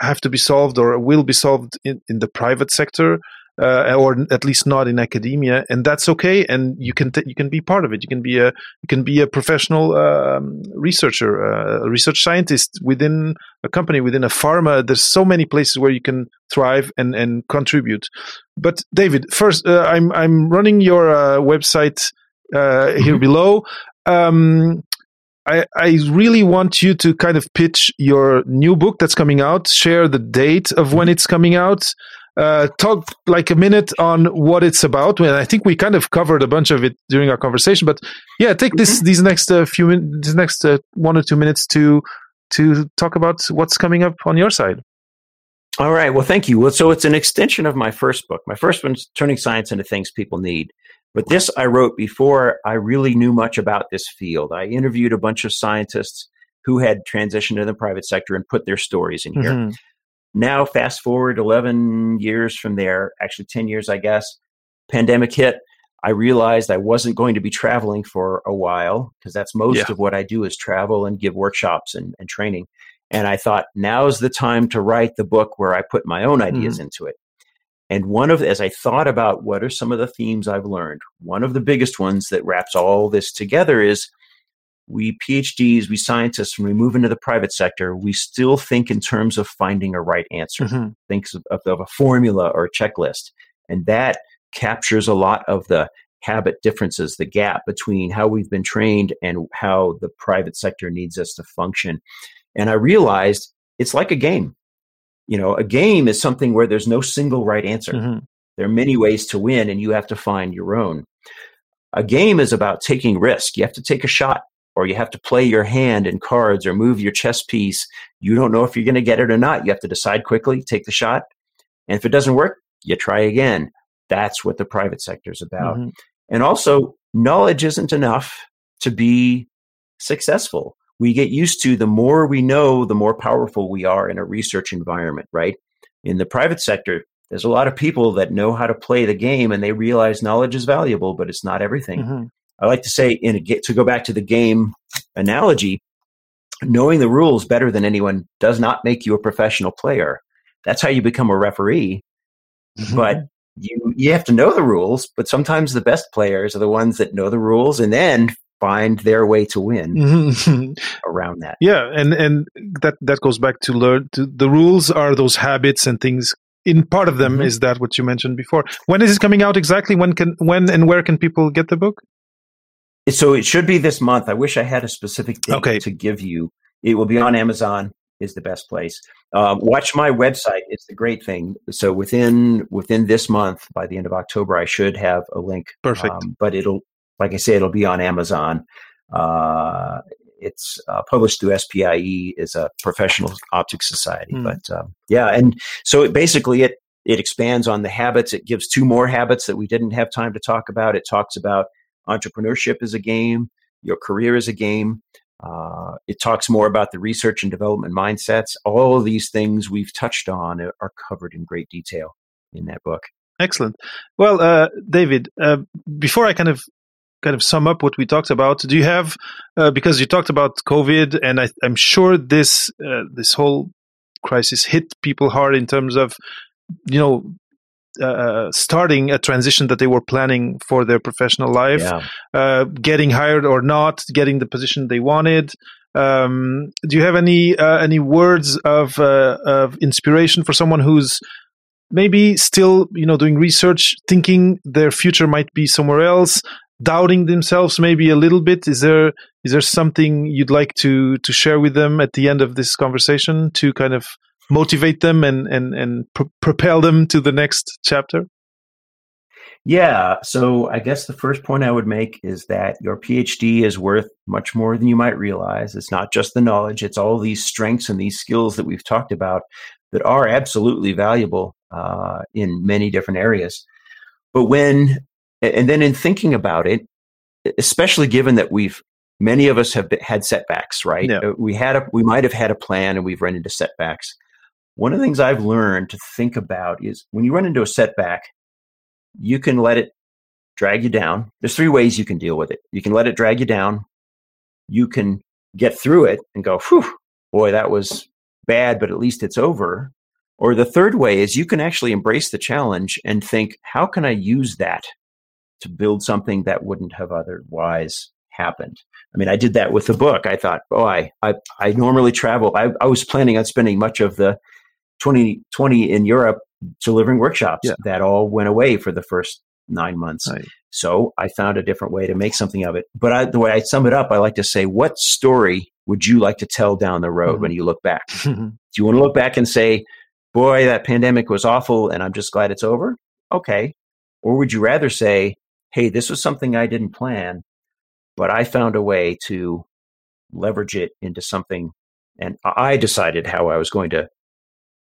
have to be solved or will be solved in, in the private sector. Uh, or at least not in academia, and that's okay. And you can you can be part of it. You can be a you can be a professional um, researcher, uh, a research scientist within a company, within a pharma. There's so many places where you can thrive and and contribute. But David, first, uh, I'm I'm running your uh, website uh, here mm-hmm. below. Um, I, I really want you to kind of pitch your new book that's coming out, share the date of when it's coming out, uh, talk like a minute on what it's about. Well, I think we kind of covered a bunch of it during our conversation, but yeah, take this mm-hmm. these next uh, few minutes, these next uh, one or two minutes to to talk about what's coming up on your side. All right. Well, thank you. Well, so it's an extension of my first book. My first one's Turning Science into Things People Need. But this I wrote before I really knew much about this field. I interviewed a bunch of scientists who had transitioned to the private sector and put their stories in here. Mm-hmm. Now, fast forward 11 years from there, actually 10 years, I guess, pandemic hit. I realized I wasn't going to be traveling for a while because that's most yeah. of what I do is travel and give workshops and, and training. And I thought now's the time to write the book where I put my own ideas mm-hmm. into it. And one of, as I thought about what are some of the themes I've learned, one of the biggest ones that wraps all this together is we PhDs, we scientists, when we move into the private sector, we still think in terms of finding a right answer, mm-hmm. thinks of, of, of a formula or a checklist. And that captures a lot of the habit differences, the gap between how we've been trained and how the private sector needs us to function. And I realized it's like a game you know, a game is something where there's no single right answer. Mm-hmm. There are many ways to win, and you have to find your own. A game is about taking risk. You have to take a shot, or you have to play your hand in cards, or move your chess piece. You don't know if you're going to get it or not. You have to decide quickly, take the shot, and if it doesn't work, you try again. That's what the private sector is about. Mm-hmm. And also, knowledge isn't enough to be successful we get used to the more we know, the more powerful we are in a research environment, right? In the private sector, there's a lot of people that know how to play the game and they realize knowledge is valuable, but it's not everything. Mm-hmm. I like to say, in a, to go back to the game analogy, knowing the rules better than anyone does not make you a professional player. That's how you become a referee. Mm-hmm. But you you have to know the rules, but sometimes the best players are the ones that know the rules and then find their way to win mm-hmm. <laughs> around that. Yeah, and and that that goes back to learn to, the rules are those habits and things. In part of them mm-hmm. is that what you mentioned before. When is it coming out exactly? When can when and where can people get the book? So it should be this month. I wish I had a specific date okay. to give you. It will be on Amazon. Is the best place. Um, watch my website. It's the great thing. So within within this month, by the end of October, I should have a link. Perfect. Um, but it'll like I say, it'll be on Amazon. Uh, it's uh, published through SPIE, is a professional optics society. Mm. But um, yeah, and so it basically it it expands on the habits. It gives two more habits that we didn't have time to talk about. It talks about entrepreneurship as a game, your career as a game. Uh, it talks more about the research and development mindsets. All of these things we've touched on are covered in great detail in that book. Excellent. Well, uh, David, uh, before I kind of kind of sum up what we talked about, do you have uh, because you talked about COVID, and I, am sure this uh, this whole crisis hit people hard in terms of you know uh, starting a transition that they were planning for their professional life, yeah. uh, getting hired or not, getting the position they wanted. Um, do you have any uh, any words of uh, of inspiration for someone who's maybe still you know doing research, thinking their future might be somewhere else, doubting themselves maybe a little bit? Is there is there something you'd like to to share with them at the end of this conversation to kind of motivate them and and and pr- propel them to the next chapter? Yeah. So I guess the first point I would make is that your PhD is worth much more than you might realize. It's not just the knowledge, it's all these strengths and these skills that we've talked about that are absolutely valuable uh, in many different areas. But when, and then in thinking about it, especially given that we've, many of us have had setbacks, right? Yeah. Uh, we had a, we might have had a plan and we've run into setbacks. One of the things I've learned to think about is when you run into a setback, you can let it drag you down. There's three ways you can deal with it. You can let it drag you down. You can get through it and go, whew, boy, that was bad, but at least it's over. Or the third way is you can actually embrace the challenge and think, how can I use that to build something that wouldn't have otherwise happened? I mean, I did that with the book. I thought, oh, I, I, I normally travel. I, I was planning on spending much of the 2020 in Europe delivering workshops. Yeah. That all went away for the first nine months. Right. So I found a different way to make something of it. But I, the way I sum it up, I like to say, what story would you like to tell down the road mm-hmm. when you look back? <laughs> Do you want to look back and say, boy, that pandemic was awful and I'm just glad it's over? Okay. Or would you rather say, hey, this was something I didn't plan, but I found a way to leverage it into something and I decided how I was going to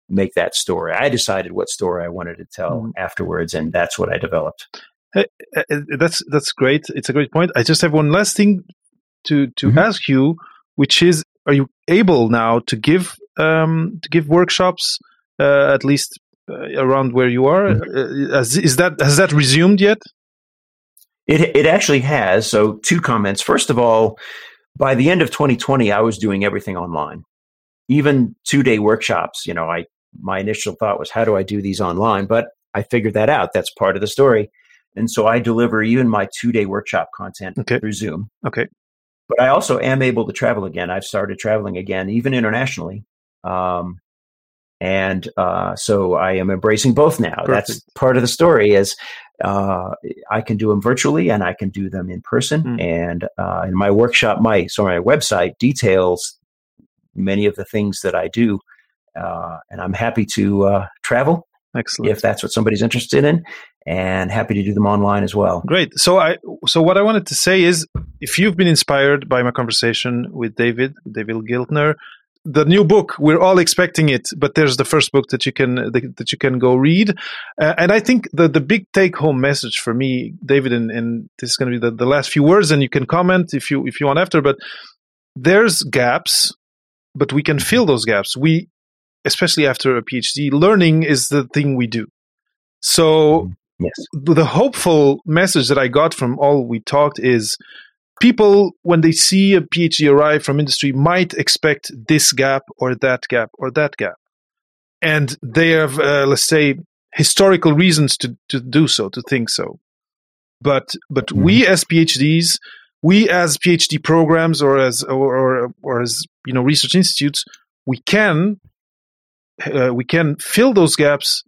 make that story. I decided what story I wanted to tell mm. afterwards, and that's what I developed. Uh, that's that's great. It's a great point. I just have one last thing to to mm-hmm. ask you, which is: Are you able now to give um, to give workshops uh, at least uh, around where you are? Mm-hmm. Uh, is that has that resumed yet? It it actually has. So two comments. First of all, by the end of 2020, I was doing everything online even two day workshops, you know, I my initial thought was, how do I do these online? But I figured that out. That's part of the story. And so I deliver even my two day workshop content okay. through Zoom. Okay. But I also am able to travel again. I've started traveling again, even internationally. Um, and uh, so I am embracing both now. Perfect. That's part of the story is uh, I can do them virtually and I can do them in person. Mm. And uh, in my workshop, my so my website details many of the things that I do uh, and I'm happy to uh, travel. Excellent. If that's what somebody's interested in, and happy to do them online as well. Great. So I so what I wanted to say is, if you've been inspired by my conversation with David, David Giltner, the new book we're all expecting it but there's the first book that you can that you can go read uh, and i think the the big take home message for me david and, and this is going to be the, the last few words and you can comment if you if you want after but there's gaps but we can fill those gaps we especially after a PhD, learning is the thing we do. So, mm, yes. the hopeful message that I got from all we talked is people, when they see a PhD arrive from industry, might expect this gap or that gap or that gap. And they have, uh, let's say, historical reasons to, to do so, to think so. But, but mm-hmm. we as PhDs, we as PhD programs or as, or, or, or as, you know, research institutes, we can uh, we can fill those gaps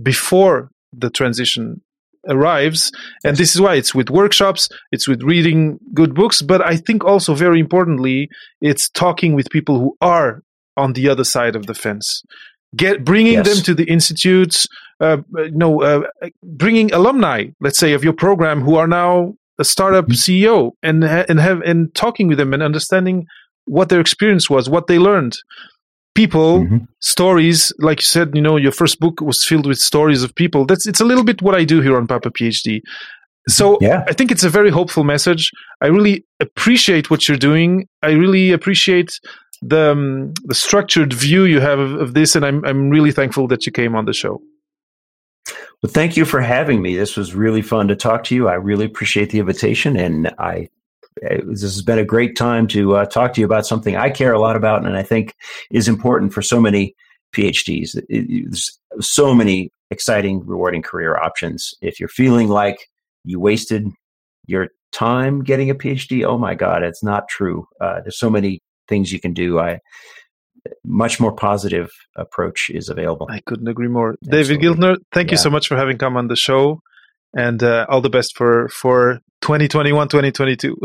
before the transition arrives and this is why it's with workshops it's with reading good books but i think also very importantly it's talking with people who are on the other side of the fence get bringing yes. them to the institutes uh, you know uh, bringing alumni let's say of your program who are now a startup mm-hmm. ceo and and have and talking with them and understanding what their experience was what they learned people mm-hmm. stories like you said you know your first book was filled with stories of people that's it's a little bit what i do here on papa phd so yeah. i think it's a very hopeful message i really appreciate what you're doing i really appreciate the um, the structured view you have of, of, this and i'm i'm really thankful that you came on the show Well, thank you for having me. This was really fun to talk to you. I really appreciate the invitation, and I this has been a great time to uh, talk to you about something I care a lot about, and I think is important for so many PhDs. It, it, there's so many exciting, rewarding career options. If you're feeling like you wasted your time getting a PhD, oh my God, it's not true. Uh, there's so many things you can do. I much more positive approach is available. I couldn't agree more. Absolutely. David Giltner, thank yeah. you so much for having come on the show, and uh, all the best for for 2021, 2022.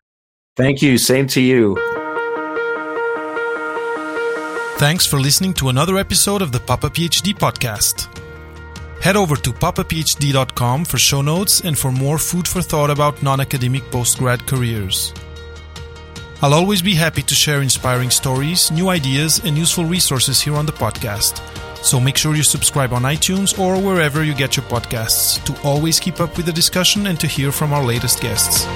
<laughs> thank you. Same to you. Thanks for listening to another episode of the Papa PhD podcast. Head over to papaphd.com for show notes and for more food for thought about non academic postgrad careers. I'll always be happy to share inspiring stories, new ideas, and useful resources here on the podcast. So make sure you subscribe on iTunes or wherever you get your podcasts to always keep up with the discussion and to hear from our latest guests.